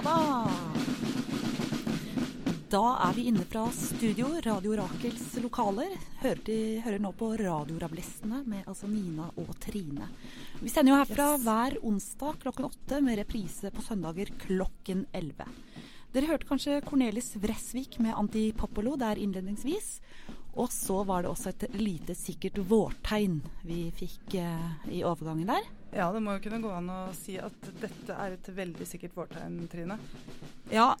Ja da. Da er vi inne fra studio, Radio Rakels lokaler. Hører, de, hører nå på Radiorablistene med altså Nina og Trine. Vi sender jo herfra yes. hver onsdag klokken åtte med reprise på søndager klokken elleve. Dere hørte kanskje Cornelis Vresvik med Antipopolo der innledningsvis. Og så var det også et lite sikkert vårtegn vi fikk eh, i overgangen der. Ja, det må jo kunne gå an å si at dette er et veldig sikkert vårtegn, Trine. Ja,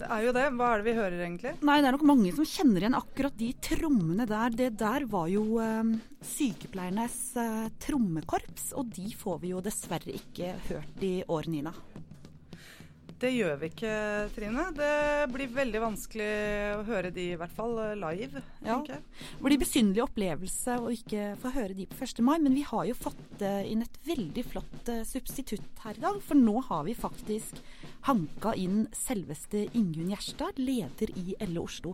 det er jo det. Hva er det vi hører egentlig? Nei, Det er nok mange som kjenner igjen akkurat de trommene der. Det der var jo eh, sykepleiernes eh, trommekorps, og de får vi jo dessverre ikke hørt i år, Nina. Det gjør vi ikke, Trine. Det blir veldig vanskelig å høre de, i hvert fall live. Ja. Det blir besynderlig opplevelse å ikke få høre de på 1. mai, men vi har jo fått eh, inn et veldig flott uh, substitutt her i dag. For nå har vi faktisk hanka inn selveste Ingunn Gjerstad, leder i Elle Oslo.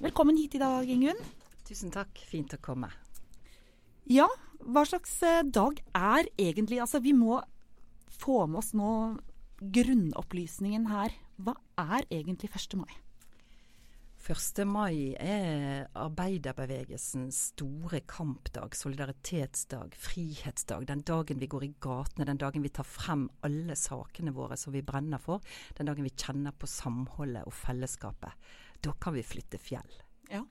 Velkommen hit i dag, Ingunn. Tusen takk. Fint å komme. Ja, hva slags eh, dag er egentlig Altså, vi må få med oss nå grunnopplysningen her. Hva er egentlig 1. mai? 1. mai er arbeiderbevegelsens store kampdag, solidaritetsdag, frihetsdag. Den dagen vi går i gatene, den dagen vi tar frem alle sakene våre som vi brenner for. Den dagen vi kjenner på samholdet og fellesskapet. Da kan vi flytte fjell. Ja.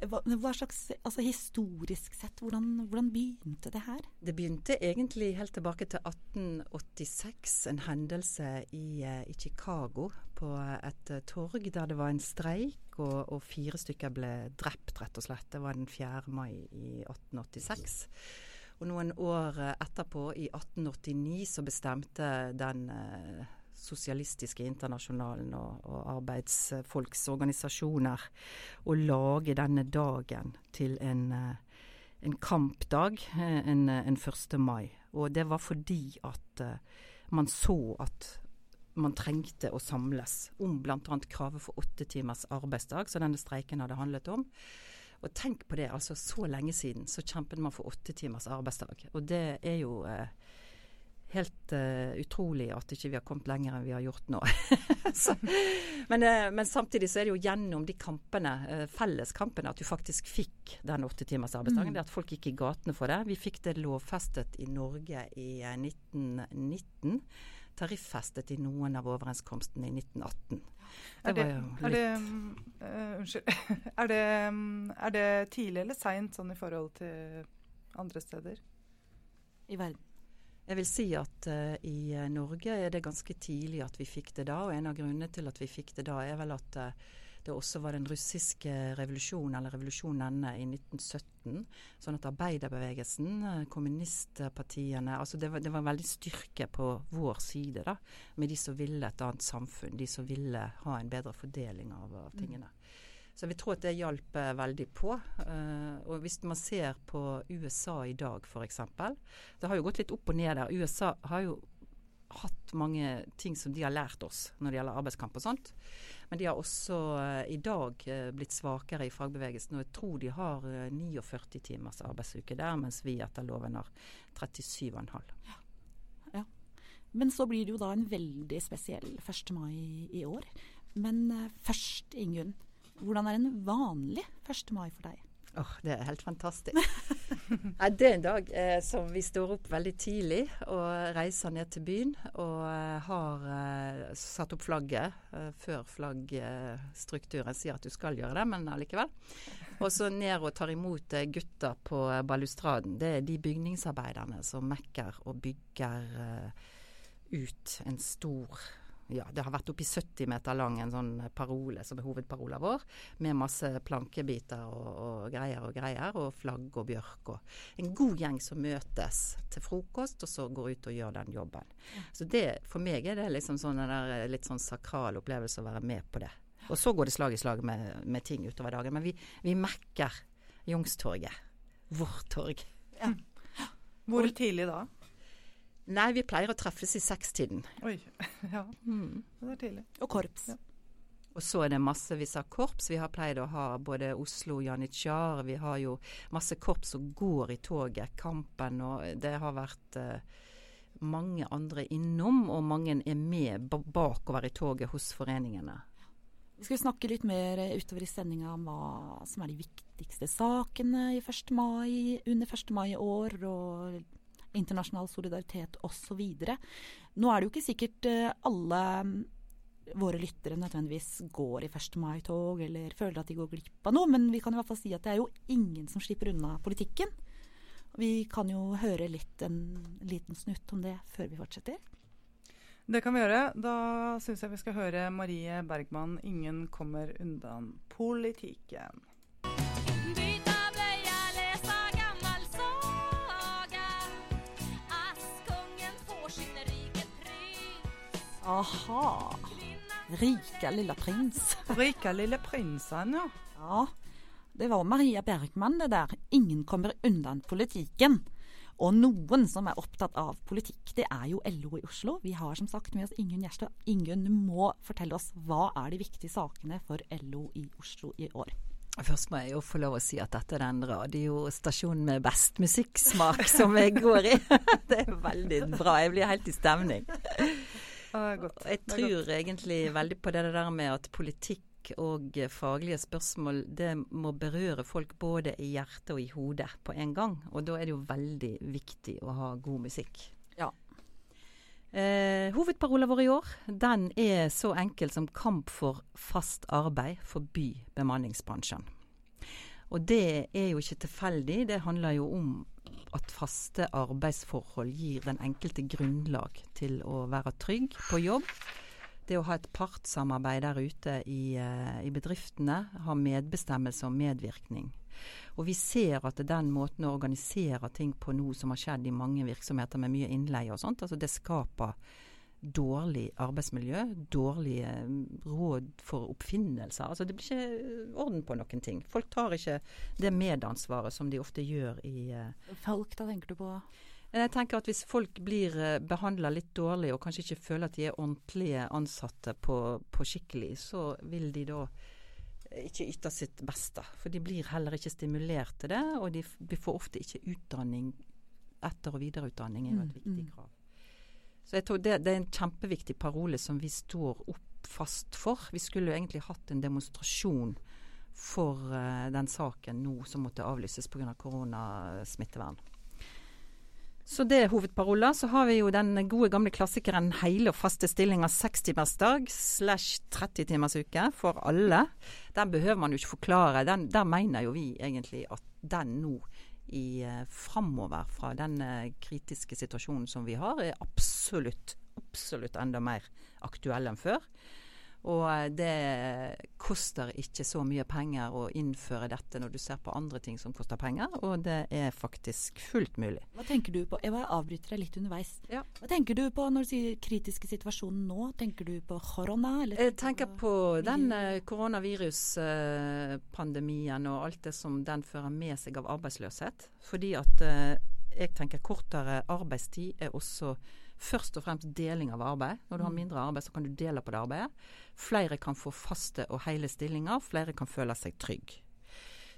Hva, hva, slags, altså Historisk sett, hvordan, hvordan, begynte det her? Det begynte egentlig helt tilbake til 1886. En hendelse i, eh, i Chicago på et uh, torg der det var en streik, og, og, fire stykker ble drept, rett og slett. Det var den 4. mai i 1886. Og noen år eh, etterpå, i 1889, så bestemte den sosialistiske internasjonalen og, og arbeidsfolks organisasjoner å lage denne dagen til en, eh, en kampdag, eh, en, en 1. mai. Og det var fordi at man så at man trengte å samles om bl.a. kravet for åtte timers arbeidsdag, som denne streiken hadde handlet om. Og tenk på det, altså så lenge siden så kjempet man for åtte timers arbeidsdag. Og det er jo uh, helt uh, utrolig at ikke vi har kommet lenger enn vi har gjort nå. så, men, uh, men, samtidig så er det jo gjennom de kampene, uh, felleskampene, at du faktisk fikk den åtte timers arbeidsdagen. Mm. Det at folk gikk i gatene for det. Vi fikk det lovfestet i Norge i 1919. Tariffestet i noen av overenskomstene i 1918. Det, det, er det, Unnskyld. Er det, er det tidlig eller seint sånn i forhold til andre steder? I verden? Jeg vil si at uh, i eh, Norge er det ganske tidlig at vi fikk det da. Og en av grunnene til at vi fikk det da, er vel at uh, det også var den russiske revolusjonen, eller revolusjonene, i 1917. Sånn at arbeiderbevegelsen, kommunistpartiene altså det var, det var veldig styrke på vår side, da. Med de som ville et annet samfunn. De som ville ha en bedre fordeling av, av tingene. Så vi tror at det hjalp veldig på. Uh, og hvis man ser på USA i dag f.eks. Det har jo gått litt opp og ned der. USA har jo hatt mange ting som de har lært oss når det gjelder arbeidskamp og sånt. Men de har også uh, i dag blitt svakere i fagbevegelsen. Og jeg tror de har 49 timers arbeidsuke der, mens vi etter loven har 37,5. Ja. ja. Men så blir det jo da en veldig spesiell 1. mai i år. Men først, Ingunn. Hvordan er en vanlig 1. mai for deg? Åh, oh, Det er helt fantastisk. ja, det er en dag eh, som vi står opp veldig tidlig og reiser ned til byen. Og eh, har eh, satt opp flagget eh, før flaggstrukturen sier at du skal gjøre det, men allikevel. Og så ned og tar imot eh, gutta på balustraden. Det er de bygningsarbeiderne som mekker og bygger eh, ut en stor ja, det har vært oppi 70 meter lang en sånn parole som er hovedparola vår, med masse plankebiter og, og, greier og greier, og flagg og bjørk og En god gjeng som møtes til frokost, og så går ut og gjør den jobben. Så det, for meg er det liksom sånn der, litt sånn sakral opplevelse å være med på det. Og så går det slag i slag med, med ting utover dagen. Men vi, vi mekker Youngstorget. Vårt torg. Ja. Hvor tidlig da? Nei, vi pleier å treffes i sekstiden. Oi. Ja. Mm. Det er tidlig. Og korps. Ja. Og så er det massevis av korps. Vi har pleid å ha både Oslo, Janitsjar, vi har jo masse korps som går i toget. Kampen og Det har vært uh, mange andre innom, og mange er med bakover i toget hos foreningene. Vi skal snakke litt mer utover i sendinga om hva som er de viktigste sakene i 1. mai, under 1. mai i år, og internasjonal solidaritet osv. Nå er det jo ikke sikkert eh, alle mm, våre lyttere nødvendigvis går i 1. mai-tog eller føler at de går glipp av noe, men vi kan i hvert fall si at det er jo ingen som slipper unna politikken. Vi kan jo høre litt en liten snutt om det før vi fortsetter. Det kan vi gjøre. Da syns jeg vi skal høre Marie Bergman 'Ingen kommer undan politikken'. Aha. Rika lilla prins. Rika lille prinsen, ja. Ja, det var Maria Bergman det der. Ingen kommer undan politikken. Og noen som er opptatt av politikk, det er jo LO i Oslo. Vi har som sagt med oss Ingunn Gjerstad. Ingunn, du må fortelle oss hva er de viktige sakene for LO i Oslo i år? Først må jeg jo få lov å si at dette er den radiostasjonen med best musikksmak som jeg går i. Det er veldig bra. Jeg blir helt i stemning. Jeg tror egentlig veldig på det der med at politikk og faglige spørsmål det må berøre folk både i hjertet og i hodet på en gang. Og da er det jo veldig viktig å ha god musikk. Ja. Eh, Hovedparolen vår i år den er så enkel som kamp for fast arbeid forby bemanningsbransjen. Og det er jo ikke tilfeldig. Det handler jo om at faste arbeidsforhold gir den enkelte grunnlag til å være trygg på jobb det å ha et partssamarbeid der ute i, uh, i, bedriftene, ha medbestemmelse og medvirkning. Og vi ser at den måten å organisere ting på nå som har skjedd i mange virksomheter med mye innleie og sånt, altså det skaper dårlig arbeidsmiljø, dårlige eh, råd for oppfinnelser. Altså det blir ikke orden på noen ting. Folk tar ikke det medansvaret som de ofte gjør i uh, Folk, da tenker du på? Jeg tenker at Hvis folk blir eh, behandla litt dårlig og kanskje ikke føler at de er ordentlige ansatte på, på skikkelig, så vil de da ikke yte sitt beste. For de blir heller ikke stimulert til det, og de, de får ofte ikke utdanning. Etter- og videreutdanning er jo et mm, viktig mm. krav. Så jeg tror det, det, er en kjempeviktig parole som vi står opp fast for. Vi skulle jo egentlig hatt en demonstrasjon for uh, den saken nå som måtte avlyses pga. koronasmittevern. Så det er hovedparolen. Så har vi jo den gode gamle klassikeren hele og faste stillinger 60-timersdag slash 30-timersuke for alle. Den behøver man jo ikke forklare. Den, der mener jo vi egentlig at den nå i eh, framover fra den kritiske situasjonen som vi har, er absolutt, absolutt enda mer aktuell enn før. Og eh, det koster ikke så mye penger å innføre dette når du ser på andre ting som koster penger, og det er faktisk fullt mulig. Hva tenker du på, Jeg bare avbryter deg litt underveis. Ja. Hva tenker du på når du sier kritiske situasjonen nå? Tenker du på korona? jeg tenker på, på den uh, koronaviruspandemien og alt det som den fører med seg av arbeidsløshet. Fordi at uh, jeg tenker kortere arbeidstid er også først og fremst deling av arbeid. Når du har mm. mindre arbeid, så kan du dele på det arbeidet. Flere kan få faste og hele stillinger. Flere kan føle seg trygg.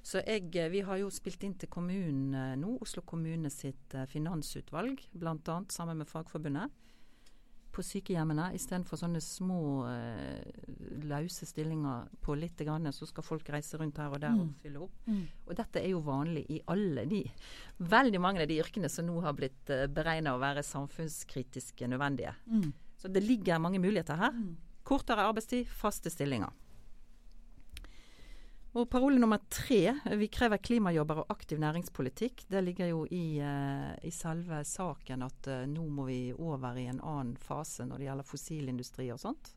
Så jeg, eh, Vi har jo spilt inn til kommunen eh, nå, Oslo kommune sitt eh, finansutvalg, bl.a. sammen med Fagforbundet på sykehjemmene istedenfor sånne små uh, løse stillinger på litt grann, så skal folk reise rundt her og der mm. og fylle opp. Mm. Og dette er jo vanlig i alle de Veldig mange av de yrkene som nå har blitt eh, beregna å være samfunnskritiske nødvendige. Mm. Så det ligger mange muligheter her. Mm. Kortere arbeidstid, faste stillinger. Og parole nummer tre, vi krever klimajobber og aktiv næringspolitikk. Det ligger jo i, uh, i selve saken at uh, nå må vi over i en annen fase når det gjelder fossilindustri og sånt.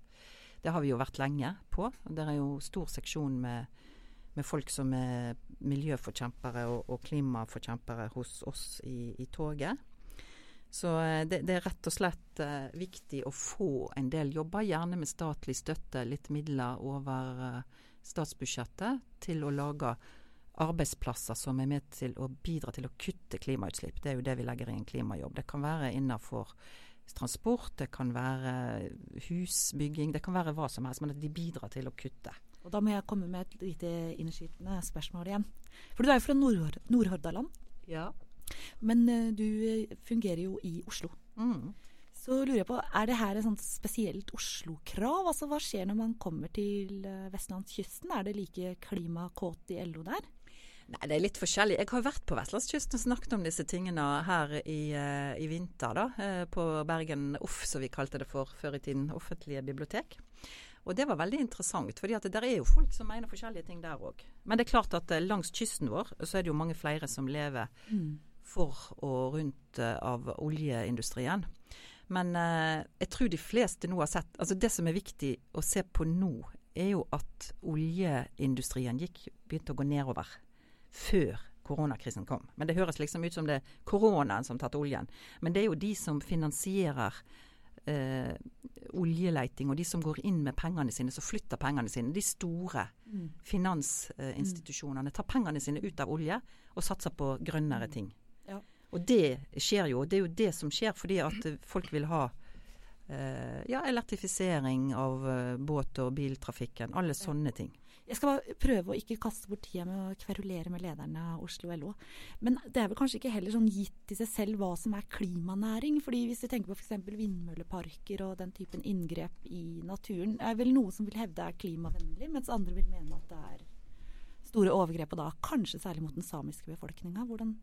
Det har vi jo vært lenge på. Det er jo stor seksjon med, med folk som er miljøforkjempere og, og klimaforkjempere hos oss i, i toget. Så uh, det, det, er rett og slett viktig å få en del jobber, gjerne med statlig støtte, litt midler over statsbudsjettet til å lage arbeidsplasser som er med til å bidra til å kutte klimautslipp. Det er jo det vi legger i en klimajobb. Det kan være innenfor transport, det kan være husbygging, det kan være hva som helst. Men at de bidrar til å kutte. Og Da må jeg komme med et lite innskytende spørsmål igjen. For du er jo fra Nordhordaland. Ja. Men uh, du fungerer jo i Oslo. Mm. Så lurer jeg på, Er det her et sånt spesielt Oslo-krav? Altså, Hva skjer når man kommer til eh, vestlandskysten? Er det like klimakåt i LO der? Nei, Det er litt forskjellig. Jeg har vært på vestlandskysten og snakket om disse tingene her i, uh, i vinter. da, uh, På Bergen Off, som vi kalte det for før i tiden. Offentlige bibliotek. Og det var veldig interessant, for det er jo folk som mener forskjellige ting der òg. Men det er klart at langs kysten vår så er det jo mange flere som lever mm. for og rundt av oljeindustrien. Men jeg tror de fleste nå har sett altså Det som er viktig å se på nå, er jo at oljeindustrien gikk, begynte å gå nedover før koronakrisen kom. Men det høres liksom ut som det er koronaen som tatt oljen. Men det er jo de som finansierer eh, oljeleiting, og de som går inn med pengene sine, som flytter pengene sine. De store mm. finansinstitusjonene tar pengene sine ut av olje og satser på grønnere ting. Og det skjer jo. Det er jo det som skjer fordi at folk vil ha eh, ja, elektrifisering av uh, båt- og biltrafikken. Alle sånne ting. Jeg skal bare prøve å ikke kaste bort tida med å kverulere med lederne av Oslo LO. Men det er vel kanskje ikke heller sånn gitt i seg selv hva som er klimanæring. fordi hvis vi tenker på f.eks. vindmølleparker og den typen inngrep i naturen, er vel noe som vil hevde er klimavennlig, mens andre vil mene at det er store overgrep, og da kanskje særlig mot den samiske befolkninga. Hvordan,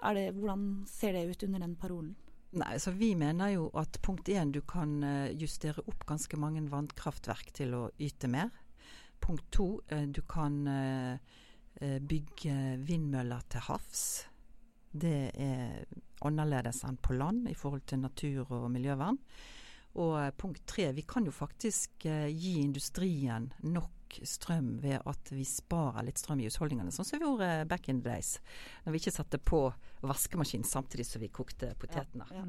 hvordan ser det ut under den parolen? Nei, så Vi mener jo at punkt én, du kan eh, justere opp ganske mange vannkraftverk til å yte mer. Punkt to, eh, du kan eh, bygge vindmøller til havs. Det er annerledes enn på land i forhold til natur og miljøvern. Og punkt tre, vi kan jo faktisk gi industrien nok strøm ved at vi sparer litt strøm i husholdningene, sånn som vi gjorde back in the days. Når vi ikke satte på vaskemaskin samtidig som vi kokte potetene. Ja, ja.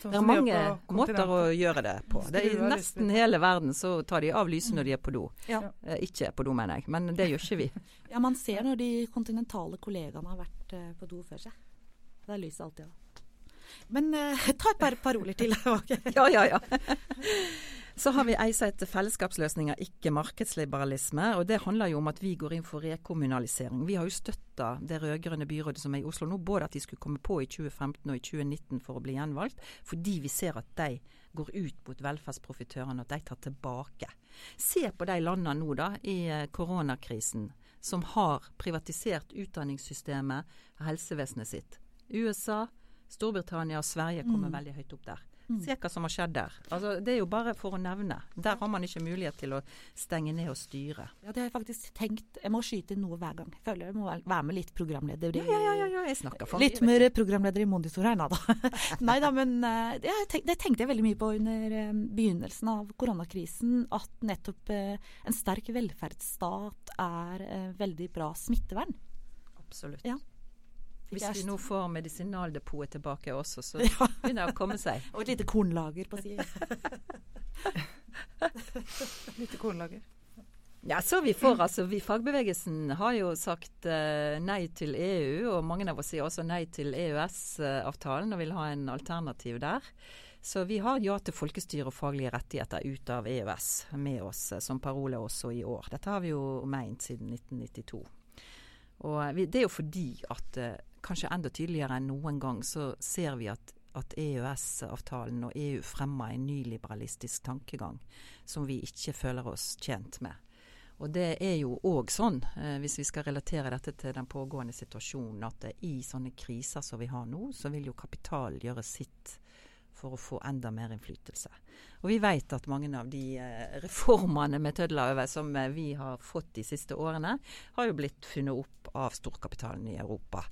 Sånn det er mange måter å gjøre det på. Det er I nesten hele verden så tar de av lyset når de er på do. Ja. Eh, ikke på do, mener jeg, men det gjør ikke vi. Ja, man ser når de kontinentale kollegaene har vært eh, på do før seg. Det er lyset alltid av. Men eh, ta et par paroler til. ja, ja, ja. Så har vi eisa etter fellesskapsløsninger, ikke markedsliberalisme. og Det handler jo om at vi går inn for rekommunalisering. Vi har jo støtta det rød-grønne byrådet som er i Oslo nå, både at de skulle komme på i 2015 og i 2019 for å bli gjenvalgt, fordi vi ser at de går ut mot velferdsprofitørene, og at de tar tilbake. Se på de landene nå da, i eh, koronakrisen som har privatisert utdanningssystemet, helsevesenet sitt. USA, Storbritannia og Sverige kommer mm. veldig høyt opp der. Mm. Se hva som har skjedd der. Altså, det er jo bare for å nevne. Der har man ikke mulighet til å stenge ned og styre. Ja, det har jeg faktisk tenkt. Jeg må skyte inn noe hver gang. Jeg føler jeg må være med litt programleder. I, ja, ja, ja, ja, jeg snakker for Litt mer programleder i Mondisor her, da. Nei da, men uh, det, tenkte jeg veldig mye på under uh, begynnelsen av koronakrisen. At nettopp uh, en sterk velferdsstat er veldig bra smittevern. Absolutt. Ja. Hvis vi nå får medisinaldepotet tilbake også, så ja. begynner det å komme seg. Og et lite kornlager på siden. lite kornlager. Ja, så vi får altså Vi fagbevegelsen har jo sagt uh, nei til EU, og mange av oss sier også nei til EØS-avtalen og vil ha en alternativ der. Så vi har ja til folkestyre og faglige rettigheter ut av EØS med oss uh, som parole også i år. Dette har vi jo meint siden 1992. Og vi, det er jo fordi at uh, kanskje enda tydeligere enn noen gang så ser vi at, at EØS-avtalen og EU fremmer en nyliberalistisk tankegang som vi ikke føler oss tjent med. Og det er jo òg sånn, eh, hvis vi skal relatere dette til den pågående situasjonen, at i sånne kriser som vi har nå, så vil jo kapitalen gjøre sitt for å få enda mer innflytelse. Og vi vet at mange av de eh, reformene med tødler over som eh, vi har fått de siste årene, har jo blitt funnet opp av storkapitalen i Europa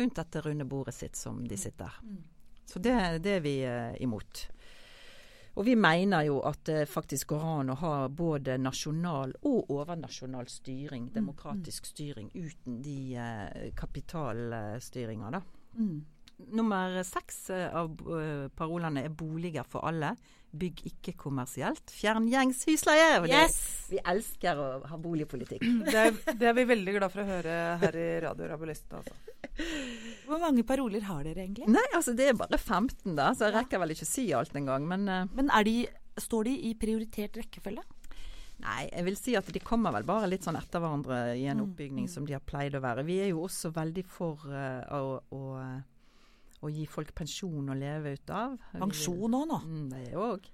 rundt dette runde bordet sitt som de sitter. Mm. Så det, det er vi eh, imot. Og vi mener jo at det faktisk går an å ha både nasjonal og overnasjonal styring, mm. demokratisk styring, uten de eh, kapitalstyringa, da. Mm. Nummer seks eh, av eh, parolene er boliger for alle. Bygg ikke kommersielt. Fjern gjengs husleie! Yes. vi elsker å ha boligpolitikk. Det er, det er, vi veldig glad for å høre her i Radio Rabulisten. Altså. Hvor mange paroler har dere egentlig? Nei, altså Det er bare 15, da, så jeg rekker vel ikke å si alt engang. Men, uh, men de, står de i prioritert rekkefølge? Nei, jeg vil si at de kommer vel bare litt sånn etter hverandre i en mm, oppbygning mm. som de har pleid å være. Vi er jo også veldig for uh, å, å å gi folk pensjon å leve ut av. Pensjon òg nå. Mm, det òg.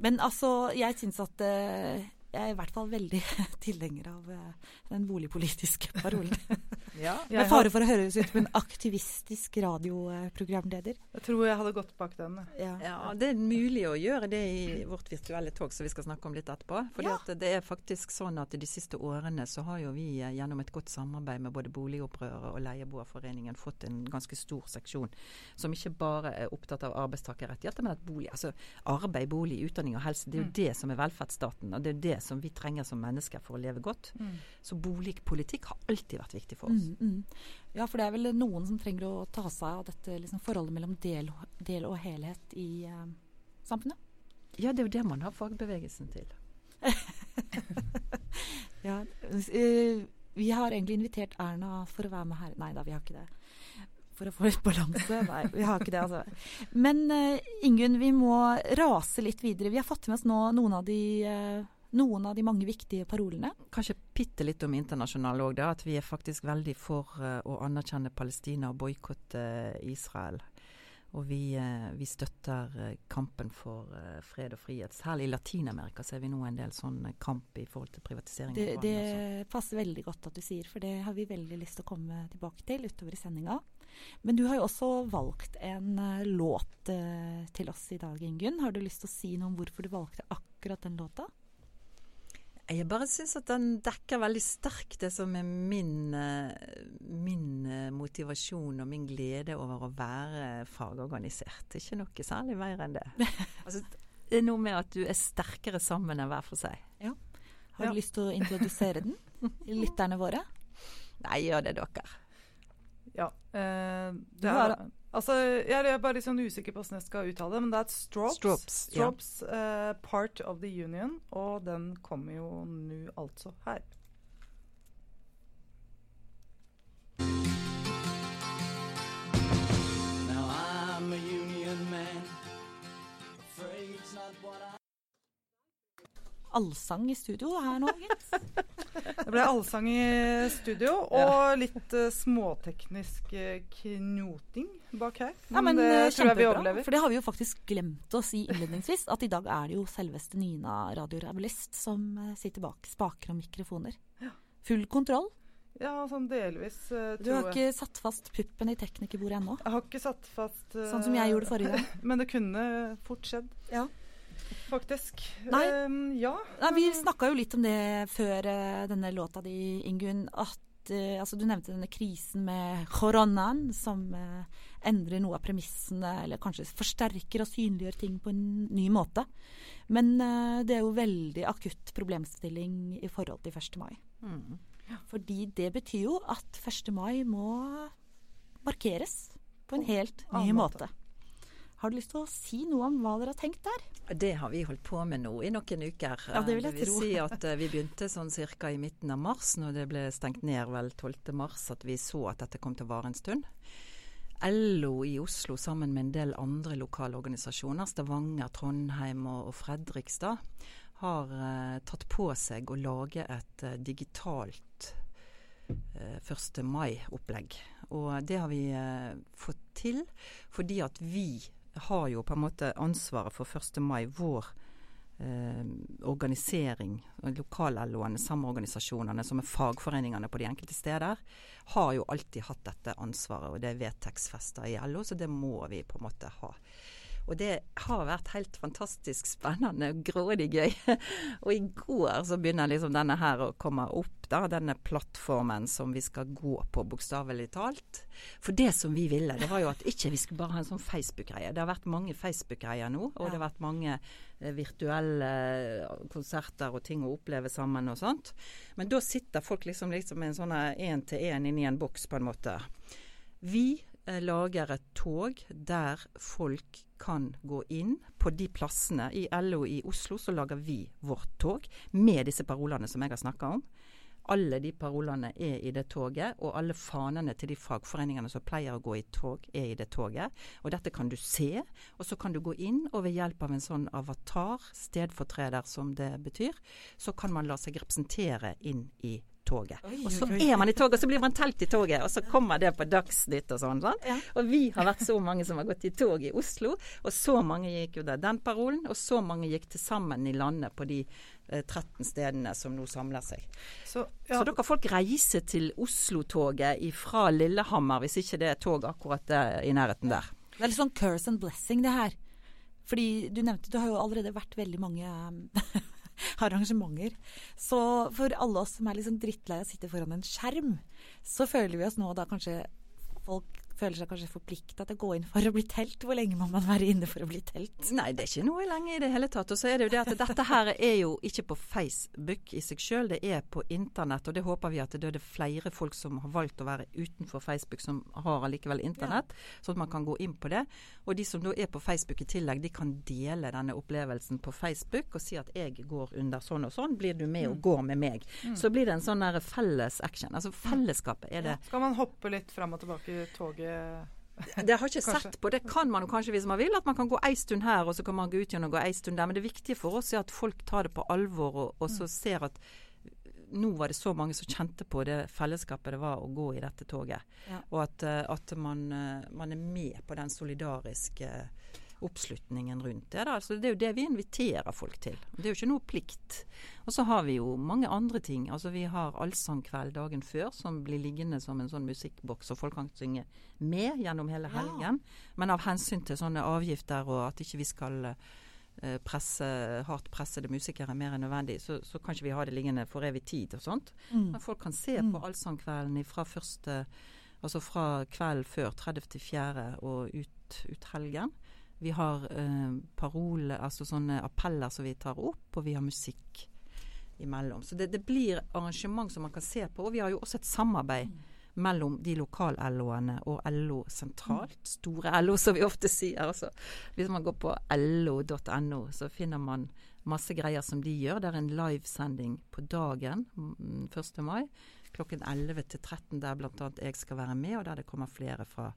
Men altså, jeg syns at uh, jeg er i hvert fall veldig tilhenger av uh, den boligpolitiske parolen. ja, Med fare for å høres ut som en aktivistisk radioprogramleder. Jeg tror jeg hadde gått bak den. Ja. ja. Det er mulig å gjøre det i vårt virtuelle tog, som vi skal snakke om litt etterpå. Fordi ja. det er faktisk sånn at de siste årene så har jo vi eh, gjennom et godt samarbeid med både Boligopprøret og Leieboerforeningen fått en ganske stor seksjon som ikke bare er opptatt av arbeidstakerrettigheter, men at bolig, altså arbeid, bolig, utdanning og helse, det er jo mm. det som er velferdsstaten. og det er det som vi trenger som mennesker for å leve godt. Mm. Så boligpolitikk har alltid vært viktig for oss. Mm, mm. Ja, for det er vel noen som trenger å ta seg av dette liksom, forholdet mellom del, del, og helhet i eh, samfunnet? Ja, det er jo det man har fagbevegelsen til. ja, uh, vi har egentlig invitert Erna for å være med her. Nei da, vi har ikke det for å få litt balanse. Nei, vi har ikke det, altså. Men uh, Ingunn, vi må rase litt videre. Vi har fått med oss nå noen av de uh, noen av de mange viktige parolene. Kanskje bitte litt om internasjonal òg, At vi er faktisk veldig for uh, å anerkjenne Palestina og boikotte uh, Israel. Og vi, uh, vi støtter kampen for fred og frihet. Særlig i Latin-Amerika ser vi nå en del sånn kamp i forhold til privatisering. Det, det passer veldig godt at du sier, for det har vi veldig lyst til å komme tilbake til utover i sendinga. Men du har jo også valgt en låt til oss i dag, Ingunn. Har du lyst til å si noe om hvorfor du valgte akkurat den låta? Jeg bare syns at den dekker veldig sterkt det som er min, eh, min, eh, motivasjon og min glede over å være fagorganisert. Ikke noe særlig mer enn det. Altså, det er noe med at du er sterkere sammen enn hver for seg. Ja. Har du ja. lyst til å introdusere den? Lytterne våre? Nei, gjør det dere. Ja. Eh, det er, Altså, jeg er bare litt sånn usikker på hvordan jeg skal uttale det, men det er et Strops. Strops, Stropes ja. uh, Part of the Union, og den kommer jo nå altså her. Now I'm a union man, afraid not what I allsang i studio her nå, gitt. det ble allsang i studio, og litt uh, småteknisk uh, knoting bak her. Men, ja, men det uh, tror jeg vi overlever. For det har vi jo faktisk glemt å si innledningsvis, at i dag er det jo selveste Nina Radiorabilist som sitter bak spaker og mikrofoner. Ja. Full kontroll. Ja, sånn delvis, uh, Du har ikke satt fast puppen i teknikerbordet ennå? Jeg har ikke satt fast uh, Sånn som jeg gjorde forrige gang. men det kunne fort skjedd. Ja faktisk. Nei. Um, ja. Nei, vi snakka jo litt om det før uh, denne låta di, Ingunn. At uh, altså, du nevnte denne krisen med koronaen, som uh, endrer noe av premissene, eller kanskje forsterker og synliggjør ting på en ny måte. Men det er jo veldig akutt problemstilling i forhold til 1. mai. Mm. Fordi det betyr jo at 1. mai må markeres på en helt ny måte. måte. Har du lyst til å si noe om hva dere har tenkt der? Det har vi holdt på med nå i noen uker. Ja, Det vil jeg det vil tro. si at uh, vi begynte sånn ca. i midten av mars, når det ble stengt ned vel 12. mars, at vi så at dette kom til å vare en stund. LO i Oslo sammen med en del andre lokale organisasjoner, Stavanger, Trondheim og, og Fredrikstad, har eh, tatt på seg å lage et eh, digitalt 1. mai-opplegg. Og det har vi fått til fordi at vi har jo på en måte ansvaret for 1. mai, vår eh, organisering, lokal-LO-ene, samorganisasjonene, som er fagforeningene på de enkelte steder, har jo alltid hatt dette ansvaret, og det er vedtektsfesta i LO, så det må vi på en måte ha. Og det har vært helt fantastisk spennende og grådig gøy. og i går så begynner liksom denne her å komme opp, da, denne plattformen som vi skal gå på, bokstavelig talt. For det som vi ville, det var jo at ikke vi skulle bare ha en sånn Facebook-greie. Det har vært mange Facebook-greier nå, og ja. det har vært mange eh, virtuelle eh, konserter og ting å oppleve sammen og sånt. Men da sitter folk liksom, liksom med en sånn én-til-én inni en boks, på en måte. Vi eh, lager et tog der folk kan gå inn på de plassene. I LO i Oslo så lager vi vårt tog med disse parolene som jeg har snakka om. Alle de parolene er i det toget, og alle fanene til de fagforeningene som pleier å gå i tog, er i det toget. Og dette kan du se, og så kan du gå inn, og ved hjelp av en sånn avatar, stedfortreder som det betyr, så kan man la seg representere inn i toget. Og så er man i toget, og så blir man telt i toget, og så kommer det på Dagsnytt og sånn. Ja. Og vi har vært så mange som har gått i tog i Oslo, og så mange gikk jo der den parolen, og så mange gikk til sammen i landet på de 13 eh, stedene som nå samler seg. Så, ja. så da kan folk reise til Oslo-toget fra Lillehammer, hvis ikke det er tog akkurat i nærheten der. Det er litt sånn curse and blessing, det her. Fordi du nevnte, du har jo allerede vært veldig mange arrangementer. Så for alle oss som er liksom drittlei av å sitte foran en skjerm, så føler vi oss nå da kanskje folk føler seg kanskje forplikta til å gå inn for å bli telt. Hvor lenge må man være inne for å bli telt? Nei, det er ikke noe lenge i det hele tatt. Og så er det jo det at dette her er jo ikke på Facebook i seg sjøl, det er på internett. Og det håper vi at det er flere folk som har valgt å være utenfor Facebook, som har allikevel internett. Ja. Sånn at man kan gå inn på det. Og de som da er på Facebook i tillegg, de kan dele denne opplevelsen på Facebook og si at jeg går under sånn og sånn, blir du med og mm. går med meg. Mm. Så blir det en sånn felles action. Altså fellesskapet er det. Ja. Skal man hoppe litt fram og tilbake i toget? Det har ikke sett på. Det kan man jo kanskje hvis man vil. At man kan gå ei stund her, og så kan man gå ut igjen og gå ei stund der. Men det viktige for oss er at folk tar det på alvor, og, og så mm. ser at nå var det så mange som kjente på det fellesskapet det var å gå i dette toget. Ja. Og at, eh, at man, eh, man, er med på den solidariske oppslutningen rundt det. Da. Altså, det er jo det vi inviterer folk til. Det er jo ikke noe plikt. Og så har vi jo mange andre ting. Altså Vi har allsangkveld dagen før som blir liggende som en sånn musikkboks, og folk kan synge med gjennom hele helgen. Ja. Men av hensyn til sånne avgifter og at ikke vi skal uh, presse hardt pressede musikere mer enn nødvendig, så, så kan ikke vi ha det liggende for evig tid og sånt. Mm. Men folk kan se på mm. allsangkvelden fra første Altså fra kvelden før 30.4. og ut, ut helgen. Vi har eh, parole, altså sånne appeller som vi tar opp, og vi har musikk imellom. Så det, det blir arrangement som man kan se på. Og vi har jo også et samarbeid mm. mellom de lokal-LO-ene og LO sentralt. Mm. Store LO, som vi ofte sier. Altså. Hvis man går på lo.no, så finner man masse greier som de gjør. Det er en livesending på dagen 1. Mm, mai klokken 11 til 13, der bl.a. jeg skal være med, og der det kommer flere fra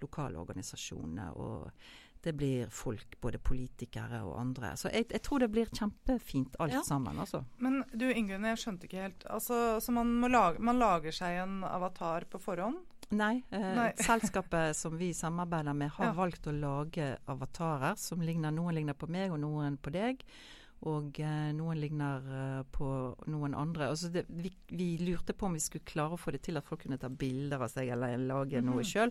lokalorganisasjonene. og det blir folk, både politikere og andre. Så jeg, jeg tror det blir kjempefint alt ja. sammen. Altså. Men du Ingunn, jeg skjønte ikke helt. Altså, så man, lage, man, lager seg en avatar på forhånd? Nei. Eh, Nei. selskapet som vi samarbeider med har ja. valgt å lage avatarer som ligner Noen ligner på meg, og noen på deg. Og eh, noen ligner eh, på noen andre. Altså det, vi, vi, lurte på om vi skulle klare å få det til at folk kunne ta bilder av seg eller lage mm. noe sjøl,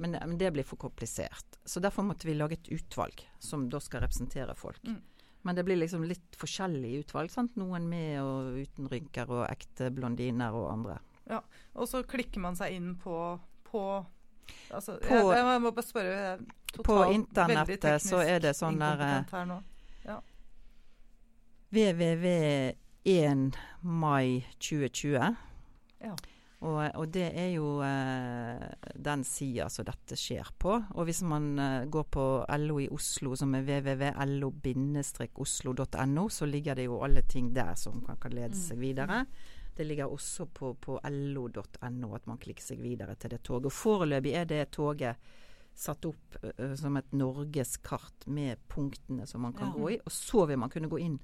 men, men, det blir for komplisert. Så derfor måtte vi lage et utvalg som da skal representere folk. Mm. Men det blir liksom litt forskjellig utvalg. sant? Noen med og uten rynker og ekte blondiner og andre. Ja, Og så klikker man seg inn på, på Altså, på, jeg, jeg, må bare spørre totalt, På internettet så er det sånn der ja www1 mai 2020. Ja. Og, og, det er jo eh, den sida som dette skjer på. Og hvis man eh, går på LO i Oslo, som er www.lo-oslo.no, så ligger det jo alle ting der som kan, kan lede seg mm. videre. Det ligger også på, på lo.no at man klikker seg videre til det toget. Og foreløpig er det toget satt opp uh, som et norgeskart med punktene som man kan ja. gå i. Og så vil man kunne gå inn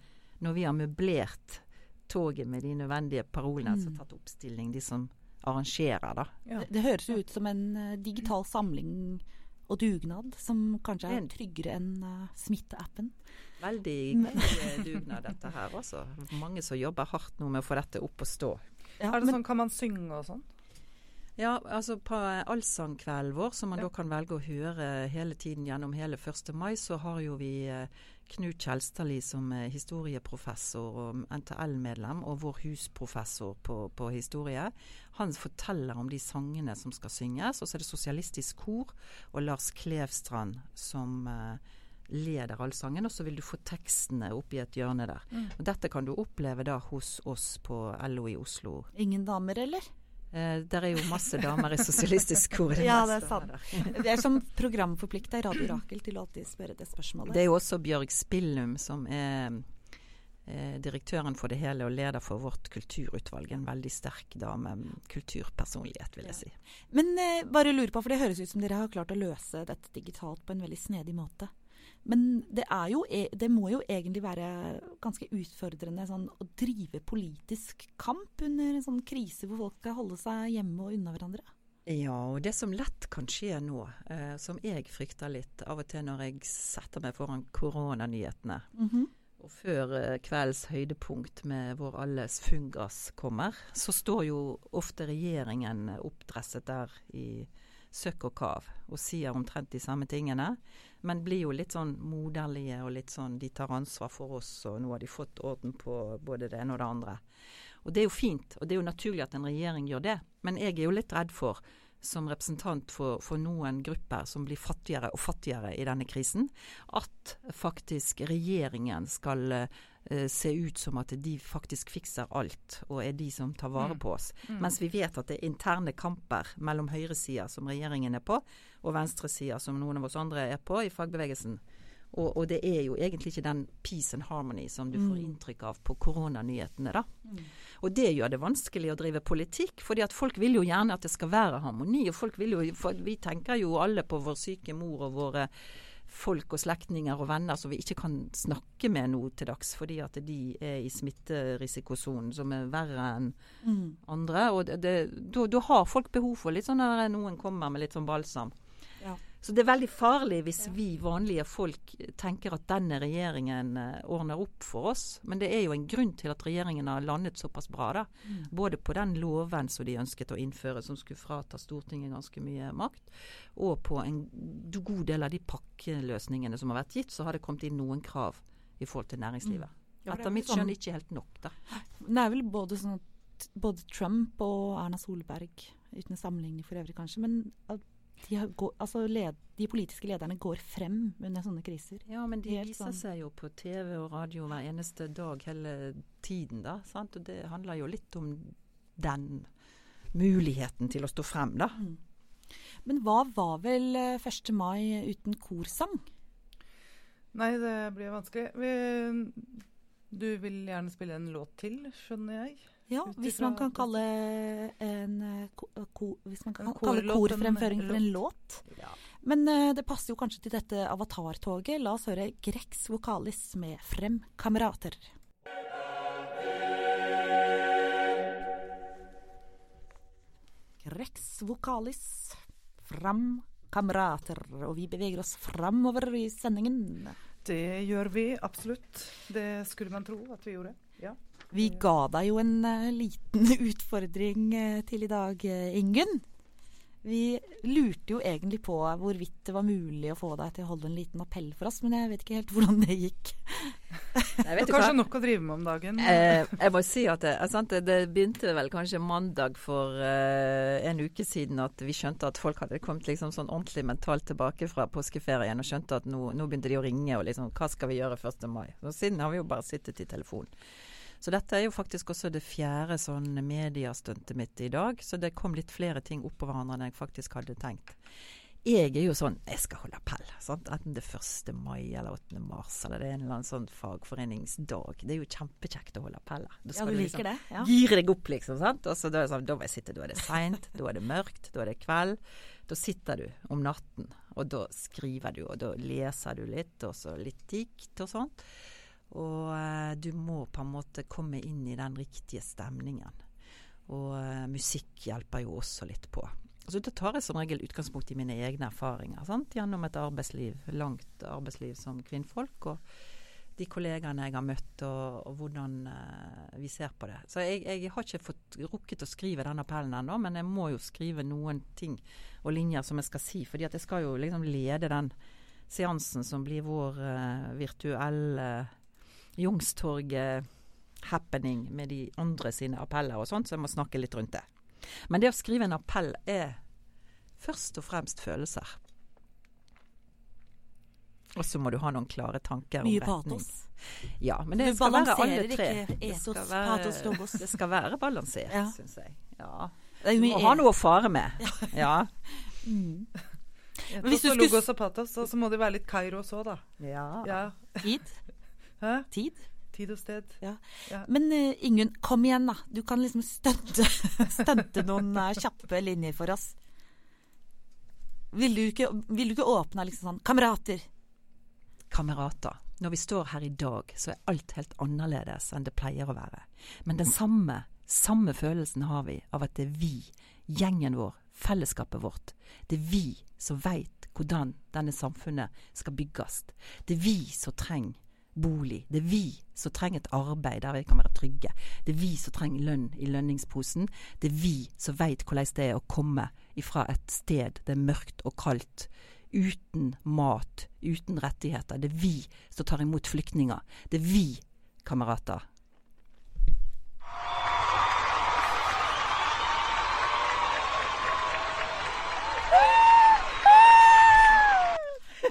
når vi har møblert toget med de nødvendige parolene, altså mm. altså tatt oppstilling, de som arrangerer, da. Ja. Det, det, høres ut som en uh, digital samling og dugnad som kanskje er tryggere enn uh, smitteappen. Veldig dugnad dette her også. Mange som jobber hardt nå med å få dette opp og stå. Ja, er det sånn, Kan man synge og sånn? Ja, altså på allsangkvelden vår, som man ja. da kan velge å høre hele tiden gjennom hele 1. mai, så har jo vi eh, Knut Kjelstadli som er historieprofessor og NTL-medlem, og vår husprofessor på, på, historie. Han forteller om de sangene som skal synges. Og så er det Sosialistisk Kor og Lars Klevstrand som eh, leder allsangen, og så vil du få tekstene opp i et hjørne der. Mm. Og dette kan du oppleve da hos oss på LO i Oslo. Ingen damer, eller? Eh, der er jo masse damer i Sosialistisk Kor. ja, det er sant. Det er som programforplikta i Radio Rakel til å alltid spørre det spørsmålet. Det er jo også Bjørg Spillum som er eh, direktøren for det hele og leder for vårt kulturutvalg. En veldig sterk dame. Kulturpersonlighet, vil jeg si. Men eh, bare lurer på, for det høres ut som dere har klart å løse dette digitalt på en veldig snedig måte. Men det, er jo, e, det må jo egentlig være ganske utfordrende sånn, å drive politisk kamp under en sånn krise hvor folk skal holde seg hjemme og unna hverandre. Ja, og det som lett kan skje nå, eh, som jeg frykter litt av og til når jeg setter meg foran koronanyhetene, mm -hmm. og før eh, kveldens høydepunkt med vår alles fungas kommer, så står jo ofte regjeringen oppdresset der i søkk og kav og sier omtrent de samme tingene, men blir jo litt sånn moderlige og litt sånn de tar ansvar for oss, og nå har de fått orden på både det ene og det andre. Og det er jo fint, og det er jo naturlig at en regjering gjør det, men jeg er jo litt redd for som representant for, for, noen grupper som blir fattigere og fattigere i denne krisen, at faktisk regjeringen skal uh, se ut som at de faktisk fikser alt og er de som tar vare mm. på oss. Mm. Mens vi vet at det er interne kamper mellom høyresida, som regjeringen er på, og venstresida, som noen av oss andre er på i fagbevegelsen. Og, og, det er jo egentlig ikke den peace and harmony som du får mm. inntrykk av på koronanyhetene, da. Mm. Og det gjør det vanskelig å drive politikk, fordi at folk vil jo gjerne at det skal være harmoni. Og folk vil jo, vi tenker jo alle på vår syke mor og våre folk og slektninger og venner som vi ikke kan snakke med nå til dags, fordi at de er i smitterisikosonen som er verre enn mm. andre. Og da har folk behov for litt sånn når noen kommer med litt sånn balsam. Så det er veldig farlig hvis vi vanlige folk tenker at denne regjeringen eh, ordner opp for oss. Men det er jo en grunn til at regjeringen har landet såpass bra. da. Mm. Både på den loven som de ønsket å innføre, som skulle frata Stortinget ganske mye makt, og på en god del av de pakkeløsningene som har vært gitt, så har det kommet inn noen krav i forhold til næringslivet. Mm. Etter mitt skjønn ikke helt nok, da. Det er vel både sånn at både Trump og Erna Solberg, uten sammenligning for øvrig kanskje, men at de, går, altså led, de, politiske lederne går frem under sånne kriser. Ja, men de Helt viser sånn. seg jo på TV og radio hver eneste dag hele tiden, da. Sant? Og det handler jo litt om den muligheten til å stå frem, da. Mm. Men hva var vel 1. Eh, mai uten korsang? Nei, det blir vanskelig. Vi, du vil gjerne spille en låt til, skjønner jeg? Ja, hvis man kan kalle en, ko, man kan kalle korfremføring for en låt. Ja. Men uh, det passer jo kanskje til dette avatartoget. La oss høre Grex vokalis med 'Frem kamerater'. Grex vokalis, fram kamerater. Og vi beveger oss framover i sendingen. Det gjør vi absolutt. Det skulle man tro at vi gjorde. Ja. Vi ga deg jo en uh, liten utfordring uh, til i dag, uh, Ingunn. Vi lurte jo egentlig på hvorvidt det var mulig å få deg til å holde en liten appell for oss, men jeg vet ikke helt hvordan det gikk. Nei, det er kanskje nok å drive med om dagen. Eh, jeg må si at det, sant, det, begynte vel kanskje mandag for eh, en uke siden at vi skjønte at folk hadde kommet liksom sånn ordentlig mentalt tilbake fra påskeferien og skjønte at nå, nå begynte de å ringe og liksom Hva skal vi gjøre 1. mai? Og siden har vi jo bare sittet i telefonen. Så dette er jo faktisk også det fjerde sånn mediestuntet mitt i dag. Så det kom litt flere ting oppå hverandre enn jeg faktisk hadde tenkt. Jeg er jo sånn Jeg skal holde appell. Sant? Enten det er 1. mai eller 8. mars eller det er en eller annen sånn fagforeningsdag. Det er jo kjempekjekt å holde appeller. Da skal ja, du, liksom det. Ja. gire deg opp, liksom. sant? Og så da, sånn, da må jeg sitte, da er det seint, da er det mørkt, da er det kveld. Da sitter du om natten, og da skriver du, og da leser du litt, og så litt dikt og sånt. Og eh, du må på en måte komme inn i den riktige stemningen. Og eh, musikk hjelper jo også litt på. Så da tar jeg som regel utgangspunkt i mine egne erfaringer. Sant? Gjennom et arbeidsliv, langt arbeidsliv som kvinnfolk. Og de kollegaene jeg har møtt, og, og hvordan uh, vi ser på det. Så jeg, jeg, har ikke fått rukket å skrive den appellen ennå, men jeg må jo skrive noen ting og linjer som jeg skal si. fordi jeg skal jo liksom lede den seansen som blir vår uh, virtuelle Youngstorget-happening med de andre sine appeller og sånt, så jeg må snakke litt rundt det. Men det å skrive en appell er først og fremst følelser. Og så må du ha noen klare tanker Mye om retning. patos. Ja, men det skal være alle tre. Det skal være, det skal være balansert, ja. syns jeg. Ja. Du må ha noe å fare med. Ja. mm. Men hvis du skulle... Logos og patos, så, så må det være litt Kairos òg, da. Ja. ja. Hæ? Tid. Tid og sted. Ja. ja. Men uh, Ingunn, kom igjen, da. Du kan liksom stunte, stunte noen uh, kjappe linjer for oss. Vil du ikke, vil du ikke åpne liksom sånn Kamerater. kamerater. Når vi står her i dag, så er alt helt annerledes enn det pleier å være. Men den samme, samme følelsen har vi av at det er vi, gjengen vår, fellesskapet vårt. Det er vi som veit hvordan denne samfunnet skal bygges. Det er vi som trenger bolig. Det er vi som trenger et arbeid der vi kan være trygge. Det er vi som trenger lønn i lønningsposen. Det er vi som veit hvordan det er å komme ifra et sted det er mørkt og kaldt uten mat, uten rettigheter. Det er vi som tar imot flyktninger. Det er vi, kamerater.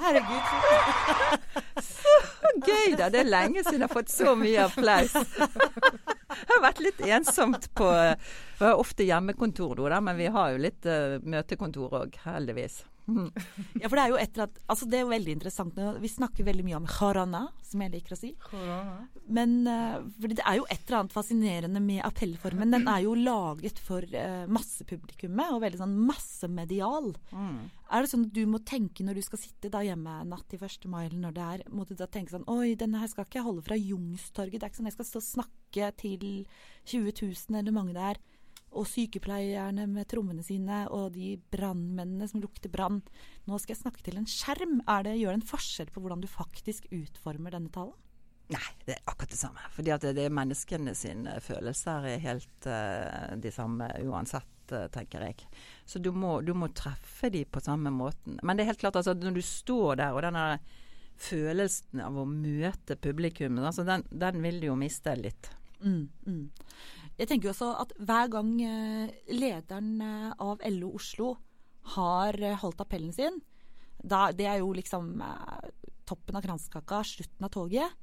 Herregud. Så gøy, da. Det er lenge siden jeg har fått så mye applaus. Det har vært litt ensomt på Vi har ofte hjemmekontor, da, men vi har jo litt uh, møtekontor òg, heldigvis. Mm. Ja, for det er jo et eller annet Altså, det er jo veldig interessant. Vi snakker veldig mye om harana, som jeg liker å si. Korona. Men uh, for det er jo et eller annet fascinerende med appellformen. Den er jo laget for uh, massepublikummet, og veldig sånn massemedial. Mm. Er det sånn at du må tenke når du skal sitte da hjemme natt til 1. mai, eller når det er, må du da tenke sånn Oi, denne her skal ikke jeg holde fra Jungstorget. Det er ikke sånn jeg skal stå og snakke til 20 000 eller mange det er og sykepleierne med trommene sine, og de brannmennene som lukter brann. Nå skal jeg snakke til en skjerm. Er det, gjør det en forskjell på hvordan du faktisk utformer denne talen? Nei, det er akkurat det samme. Fordi at det er menneskene sine følelser er helt uh, de samme uansett, uh, tenker jeg. Så du må, du må, treffe de på samme måten. Men det er helt klart, altså, når du står der, og denne følelsen av å møte publikum, altså, den, den vil du jo miste litt. Mm, mm. Jeg tenker jo også at hver gang eh, lederen eh, av LO Oslo har eh, holdt appellen sin, da, det er jo liksom toppen av kransekaka, slutten av toget.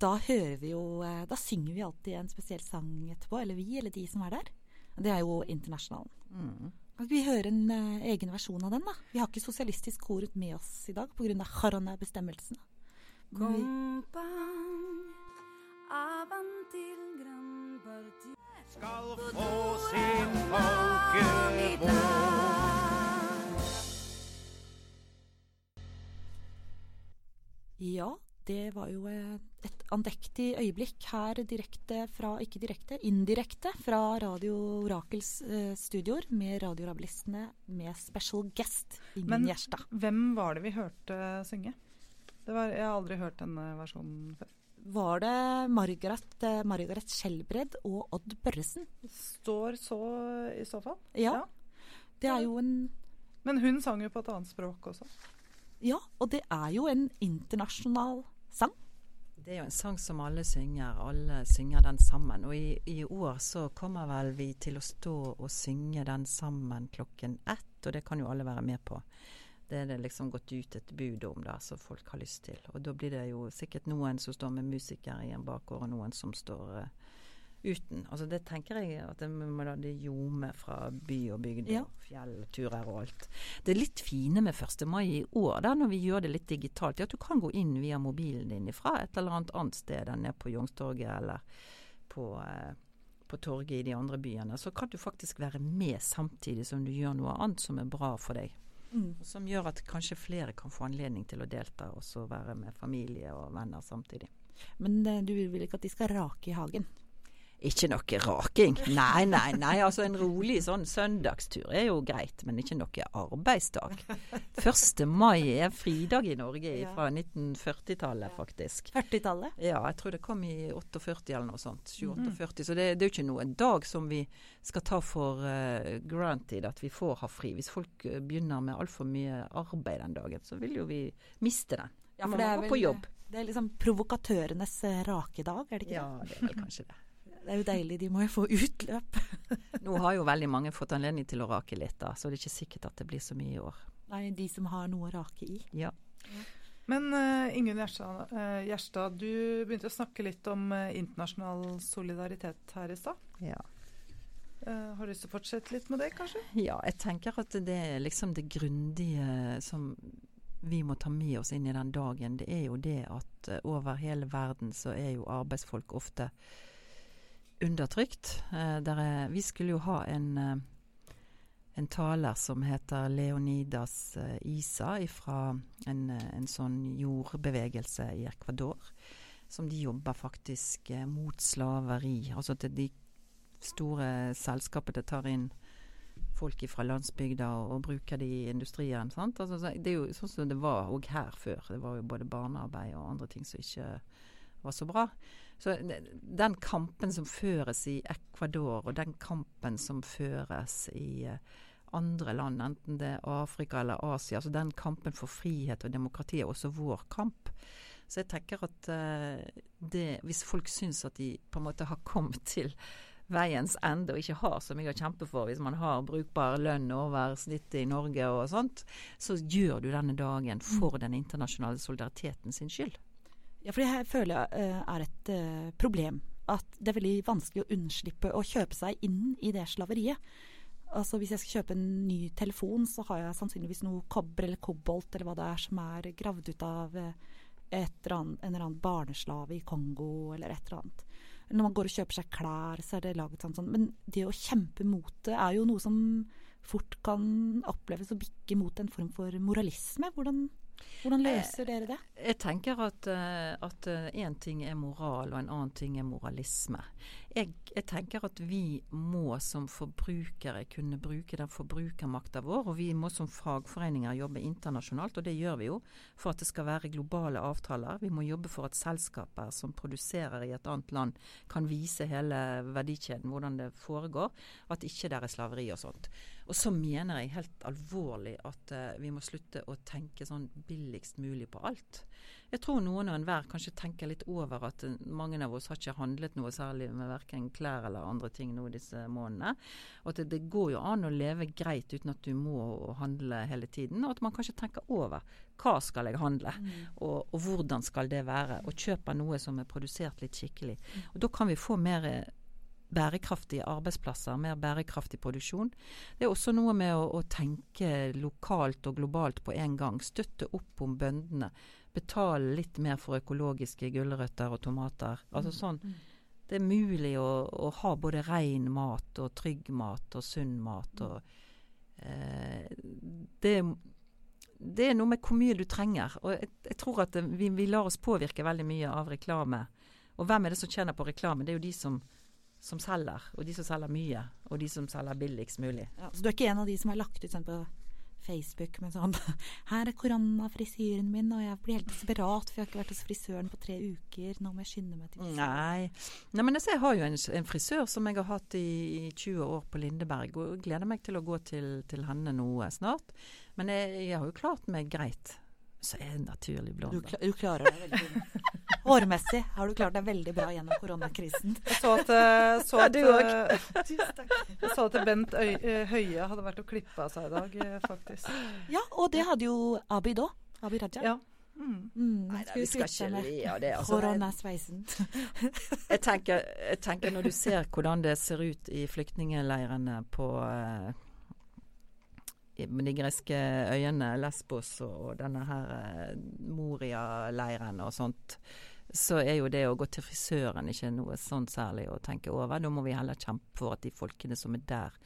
Da hører vi jo Da synger vi alltid en spesiell sang etterpå. Eller vi, eller de som er der. Det er jo Internasjonalen. Mm. Vi hører en uh, egen versjon av den. da. Vi har ikke Sosialistisk Kor med oss i dag pga. Harane-bestemmelsene. Kompang, avantil gran parti skal få sin folkevåg. Ja, det var jo et andektig øyeblikk her direkte fra Ikke direkte, indirekte fra Radio Orakels eh, studioer med radiorabilistene med special guest Ingen Gjerstad. Hvem var det vi hørte synge? Var, jeg har aldri hørt denne versjonen før var det Margaret, eh, Margaret Skjelbred og Odd Børresen. Står så i så fall. Ja. ja. Det er jo en Men hun sang jo på et annet språk også. Ja, og det er jo en internasjonal sang. Det er jo en sang som alle synger. Alle synger den sammen. Og i, i år så kommer vel vi til å stå og synge den sammen klokken ett, og det kan jo alle være med på. Det er det liksom gått ut et bud om, da, som folk har lyst til. Og da blir det jo sikkert noen som står med musikere i en bakgård, og noen som står uh, uten. Altså det tenker jeg at det må da det ljome fra by og bygd ja. og fjellturer og alt. Det er litt fine med 1. mai i år, da, når vi gjør det litt digitalt, er at du kan gå inn via mobilen din fra et eller annet annet sted enn nede på Youngstorget eller på uh, på torget i de andre byene, så kan du faktisk være med samtidig som du gjør noe annet som er bra for deg. Mm. Som gjør at kanskje flere kan få anledning til å delta, og så være med familie og venner samtidig. Men uh, du vil ikke at de skal rake i hagen? Ikke noe raking. Nei, nei, nei. Altså en rolig sånn søndagstur er jo greit, men ikke noe arbeidsdag. 1. mai er fridag i Norge fra 1940-tallet, faktisk. 40-tallet? Ja, jeg tror det kom i 48 eller noe sånt. 48, mm. Så det, det er jo ikke noen dag som vi skal ta for uh, granted at vi får ha fri. Hvis folk uh, begynner med altfor mye arbeid den dagen, så vil jo vi miste den. Ja, for det er, vel, det er liksom provokatørenes uh, rakedag, er det ikke det? Ja, det er vel kanskje det. Det er jo deilig, de må jo få utløp. Nå har jo veldig mange fått anledning til å rake litt, da, så det er ikke sikkert at det blir så mye i år. Nei, de som har noe å rake i. Ja. Men uh, Ingunn Gjerstad, uh, Gjerstad, du begynte å snakke litt om uh, internasjonal solidaritet her i stad. Ja. Uh, har du lyst til å fortsette litt med det, kanskje? Ja, jeg tenker at det er liksom det grundige som vi må ta med oss inn i den dagen. Det er jo det at over hele verden så er jo arbeidsfolk ofte undertrykt. Eh, er, vi skulle jo ha en, eh, en taler som heter Leonidas eh, Isa fra en, en sånn jordbevegelse i Ecuador. Som de jobber faktisk mot slaveri. Altså at de store selskapene tar inn folk fra landsbygda og, og bruker de i industrien. Sant? Altså, så det er jo sånn som det var òg her før. Det var jo både barnearbeid og andre ting som ikke var så bra. Så den kampen som føres i Ecuador, og den kampen som føres i eh, andre land, enten det er Afrika eller Asia, altså den kampen for frihet og demokrati er også vår kamp. Så jeg tenker at uh, det, hvis folk syns at de på en måte har kommet til veiens ende og ikke har så mye å kjempe for, hvis man har brukbar lønn over snittet i Norge og sånt, så gjør du denne dagen for den internasjonale solidariteten sin skyld. Ja, for jeg føler jeg uh, er et uh, problem. At det er veldig vanskelig å unnslippe å kjøpe seg inn i det slaveriet. Altså Hvis jeg skal kjøpe en ny telefon, så har jeg sannsynligvis noe kobber eller kobolt eller hva det er som er gravd ut av uh, eller annet, en eller annen barneslave i Kongo eller et eller annet. Når man går og kjøper seg klær, så er det laget sånn sånn. Men det å kjempe mot det er jo noe som fort kan oppleves å bikke mot en form for moralisme. Hvordan hvordan løser dere det? Jeg, jeg tenker at én uh, ting er moral, og en annen ting er moralisme. Jeg, jeg, tenker at vi må som forbrukere kunne bruke den forbrukermakta vår, og vi må som fagforeninger jobbe internasjonalt, og det gjør vi jo for at det skal være globale avtaler. Vi må jobbe for at selskaper som produserer i et annet land, kan vise hele verdikjeden, hvordan det foregår, at ikke det er slaveri og sånt. Og så mener jeg helt alvorlig at uh, vi må slutte å tenke sånn billigst mulig på alt. Jeg tror noen og enhver kanskje tenker litt over at mange av oss har ikke handlet noe særlig med verken klær eller andre ting nå disse månedene. Og at det, det, går jo an å leve greit uten at du må handle hele tiden. Og at man kanskje tenker over hva skal jeg handle, mm. og, og, hvordan skal det være. Og kjøper noe som er produsert litt skikkelig. Mm. Og da kan vi få mer bærekraftige arbeidsplasser, mer bærekraftig produksjon. Det er også noe med å, å tenke lokalt og globalt på en gang. Støtte opp om bøndene. Betale litt mer for økologiske gulrøtter og tomater. Altså mm, sånn, mm. Det er mulig å, å ha både ren mat og trygg mat og sunn mat. Og, eh, det, det, er noe med hvor mye du trenger. Og jeg, jeg tror at vi, vi lar oss påvirke veldig mye av reklame. Og hvem er det som tjener på reklame? Det er jo de som som selger, og de som selger mye, og de som selger billigst mulig. Ja, så du er ikke en av de som har lagt ut sånn på Facebook med sånn 'Her er koronafrisyren min, og jeg blir helt desperat, for jeg har ikke vært hos frisøren på tre uker. Nå må jeg skynde meg til frisøren.' Nei. Nei men jeg har jo en, en, frisør som jeg har hatt i, i 20 år på Lindeberg, og gleder meg til å gå til, til henne nå snart. Men jeg, jeg har jo klart meg greit. Så er jeg naturlig blond. Du, du klarer deg veldig bra. Hårmessig har du klart deg veldig bra gjennom koronakrisen. Jeg så at, eh, så at, ja, eh, jeg så at Bent Øy, eh, Høie hadde vært og klippa seg i dag, faktisk. Ja, og det hadde jo Abid òg. Abid Raja. Ja. Mm. Mm, Nei, vi skal ikke le av det. Altså, Koronasveisen. jeg, tenker, jeg tenker når du ser hvordan det ser ut i flyktningleirene på uh, de greske øyene, Lesbos og denne her Moria-leiren og sånt så er jo det å gå til frisøren ikke noe sånn særlig å tenke over. Da må vi heller kjempe for at de folkene som er der,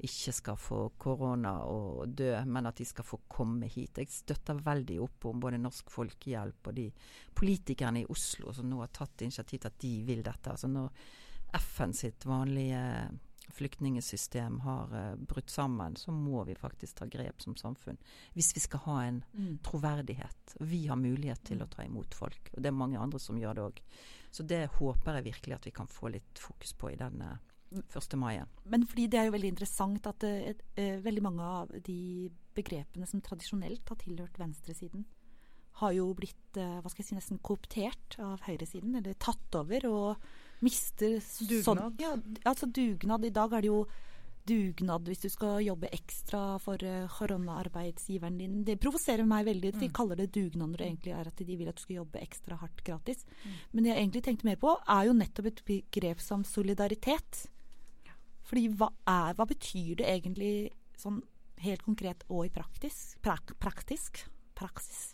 ikke skal få korona og dø, men at de skal få komme hit. Jeg støtter veldig opp om både Norsk Folkehjelp og de politikerne i Oslo som nå har tatt initiativ til at de vil dette. Altså når FN sitt vanlige flyktningsystem har uh, brutt sammen, så må vi faktisk ta grep som samfunn. Hvis vi skal ha en mm. troverdighet. Vi har mulighet til å ta imot folk. Og det er mange andre som gjør det òg. Så det håper jeg virkelig at vi kan få litt fokus på i denne 1. mai. Men fordi det er jo veldig interessant at uh, uh, veldig mange av de begrepene som tradisjonelt har tilhørt venstresiden, har jo blitt hva skal jeg si, nesten kooptert av høyresiden, eller tatt over. og mister Dugnad. Sånn, ja, altså dugnad. I dag er det jo dugnad hvis du skal jobbe ekstra for uh, koronaarbeidsgiveren din. Det provoserer meg veldig. De mm. kaller det dugnad når det egentlig er at de vil at du skal jobbe ekstra hardt gratis. Mm. Men det jeg egentlig tenkte mer på, er jo nettopp et begrep som solidaritet. Fordi hva, er, hva betyr det egentlig sånn helt konkret og i praktisk? Pra praktisk? Praksis?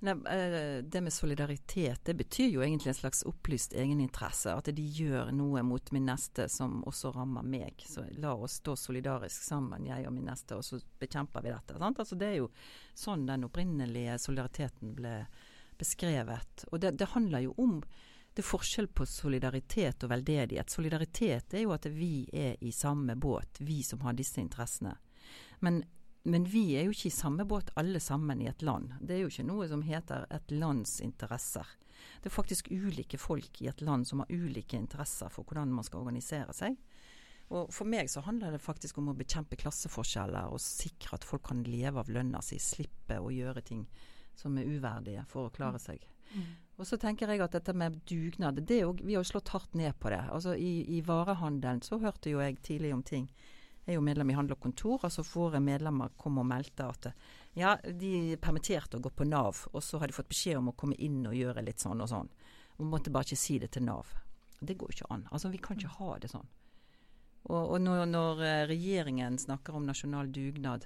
Nei, eh, det med solidaritet, det betyr jo egentlig en slags opplyst egeninteresse. At de gjør noe mot min neste som også rammer meg. Så la oss stå solidarisk sammen, jeg og min neste, og så bekjemper vi dette. Altså, det er jo sånn den opprinnelige solidariteten ble beskrevet. Og det, det handler jo om det er forskjell på solidaritet og veldedighet. Solidaritet er jo at vi er i samme båt, vi som har disse interessene. Men, men, vi er jo ikke i samme båt alle sammen i et land. Det er jo ikke noe som heter et lands interesser. Det er faktisk ulike folk i et land som har ulike interesser for hvordan man skal organisere seg. Og For meg så handler det faktisk om å bekjempe klasseforskjeller og sikre at folk kan leve av lønna si, slippe å gjøre ting som er uverdige for å klare seg. Mm. Og så tenker jeg at dette med dugnad, det jo, vi har jo slått hardt ned på det. Altså I, i varehandelen så hørte jo jeg tidlig om ting. Jeg er jo medlem i Handel og Kontor. altså Våre medlemmer kom og meldte at ja, de permitterte og går på Nav, og så har de fått beskjed om å komme inn og gjøre litt sånn og sånn. Og måtte bare ikke si det til Nav. Det går ikke an. Altså Vi kan ikke ha det sånn. Og, og når, når eh, regjeringen snakker om nasjonal dugnad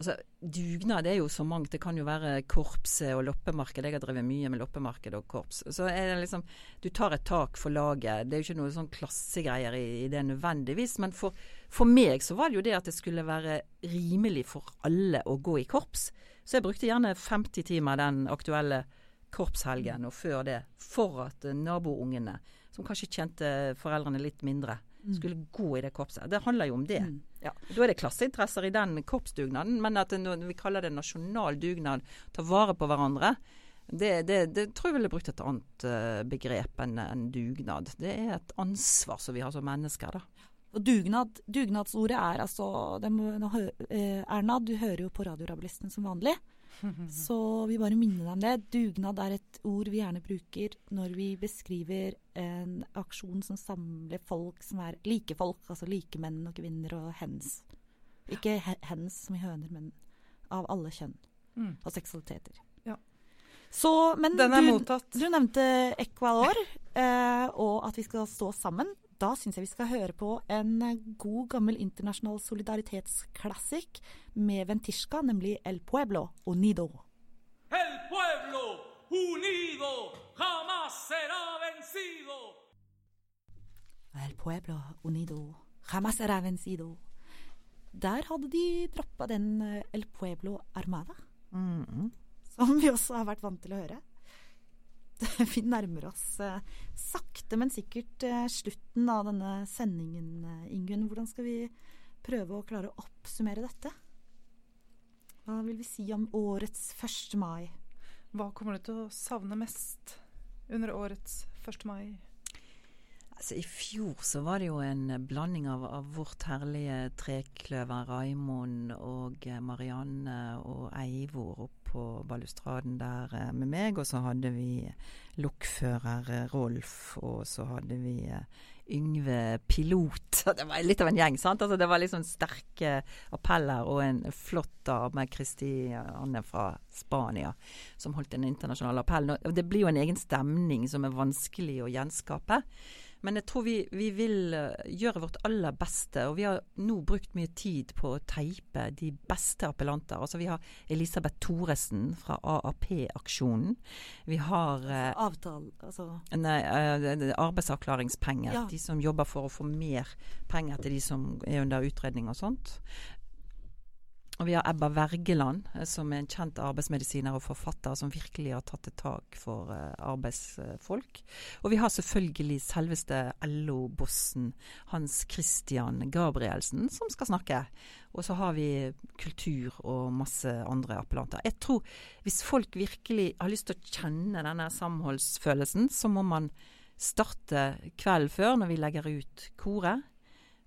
Altså, Dugnad er jo så mangt. Det kan jo være korpset og loppemarked. Jeg har drevet mye med loppemarked og korps. Så er det liksom Du tar et tak for laget. Det er jo ikke noe sånn klassegreier i, i det nødvendigvis. Men for, for, meg så var det jo det at det skulle være rimelig for alle å gå i korps. Så jeg brukte gjerne 50 timer den aktuelle korpshelgen og før det for at naboungene, som kanskje kjente foreldrene litt mindre. Skulle gå i det korpset. Det handler jo om det. Mm. Ja. Da er det klasseinteresser i den korpsdugnaden, men at det, vi kaller det nasjonal dugnad, ta vare på hverandre, det, det, det tror jeg ville brukt et annet uh, begrep enn en dugnad. Det er et ansvar som vi har som mennesker. da. Og dugnad, Dugnadsordet er altså eh, Erna, du hører jo på Radiorabilisten som vanlig. Så vi bare minner deg om det. Dugnad er et ord vi gjerne bruker når vi beskriver en aksjon som samler folk som er like folk, altså like menn og kvinner og hens. Ikke hens som i høner, men av alle kjønn mm. og seksualiteter. Ja. Så, men Den er du, mottatt. Du nevnte Equalor eh, og at vi skal stå sammen. Da syns jeg vi skal høre på en god, gammel internasjonal solidaritetsklassikk med Ventisca, nemlig El Pueblo Unido. El pueblo unido jamás será vencido. El pueblo unido jamás será vencido. Der hadde de droppa den eh, El Pueblo Armada, mm -hmm. som vi også har vært vant til å høre. vi nærmer oss eh, sakte, men sikkert eh, slutten av denne sendingen, eh, Ingunn. Hvordan skal vi prøve å klare å oppsummere dette? Hva vil vi si om årets 1. mai? Hva kommer du til å savne mest under årets 1. mai? Altså, I fjor så var det jo en blanding av, av vårt herlige trekløver, Raimond og Marianne og Eivor opp på balustraden der eh, med meg. Og så hadde vi lokfører eh, Rolf, og så hadde vi eh, Yngve pilot. Det var litt av en gjeng. sant? Altså, det var liksom sterke appeller og en flott dame, Kristianne fra Spania, som holdt en internasjonal appell. Det blir jo en egen stemning som er vanskelig å gjenskape. Men jeg tror vi, vi, vil eh, gjøre vårt aller beste. Og vi har nå brukt mye tid på å teipe de beste appellanter. Altså Vi har Elisabeth Thoresen fra AAP-aksjonen. Vi har eh, Avtale, altså Nei, eh, arbeidsavklaringspenger. Ja. De som jobber for å få mer penger til de som er under utredning og sånt. Og vi har Ebba Wergeland, eh, som er en kjent arbeidsmedisiner og forfatter som virkelig har tatt et tak for uh, arbeidsfolk. Og vi har selvfølgelig selveste LO-bossen Hans Christian Gabrielsen som skal snakke. Og så har vi kultur og masse andre appellanter. Jeg tror hvis folk virkelig har lyst til å kjenne denne samholdsfølelsen, så må man starte kvelden før når vi legger ut koret.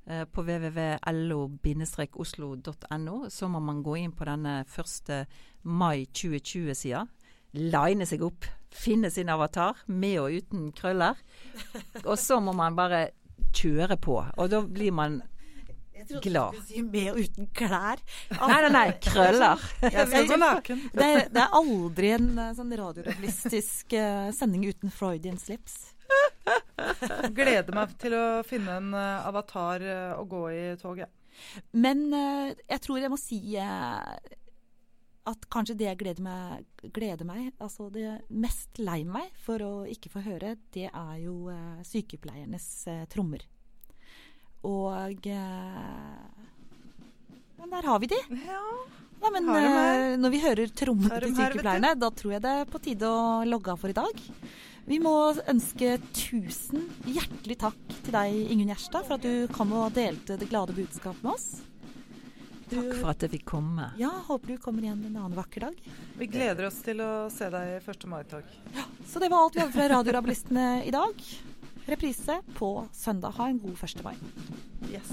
Eh, på www.lo-oslo.no, så må man gå inn på denne 1. mai 2020-sida. Line seg opp, finne sin avatar, med og uten krøller. Og så må man bare kjøre på. Og da blir man jeg trodde glad. du skulle si med og uten klær. Nei, nei, nei. Krøller. Jeg skal gå naken. Det, det, er aldri en eh, sånn radiorealistisk uh, sending uten Freudian slips. Gleder meg til å finne en uh, avatar uh, å gå i toget. Men uh, jeg tror jeg må si at kanskje det jeg gleder meg, gleder meg Altså det mest lei meg for å ikke få høre, det er jo eh, sykepleiernes eh, trommer. Og eh, Men der har vi de. Ja. Nei, men eh, når vi hører trommene til sykepleierne, da tror jeg det er på tide å logge av for i dag. Vi må ønske tusen hjertelig takk til deg, Ingunn Gjerstad, for at du kom og delte det glade budskapet med oss. Du, Takk for at jeg fikk komme. Ja, håper du kommer igjen en annen vakker dag. Vi gleder oss til å se deg i 1. mai-tog. Så det var alt vi hadde fra Radiorabilistene i dag. Reprise på søndag. Ha en god 1. mai. Yes.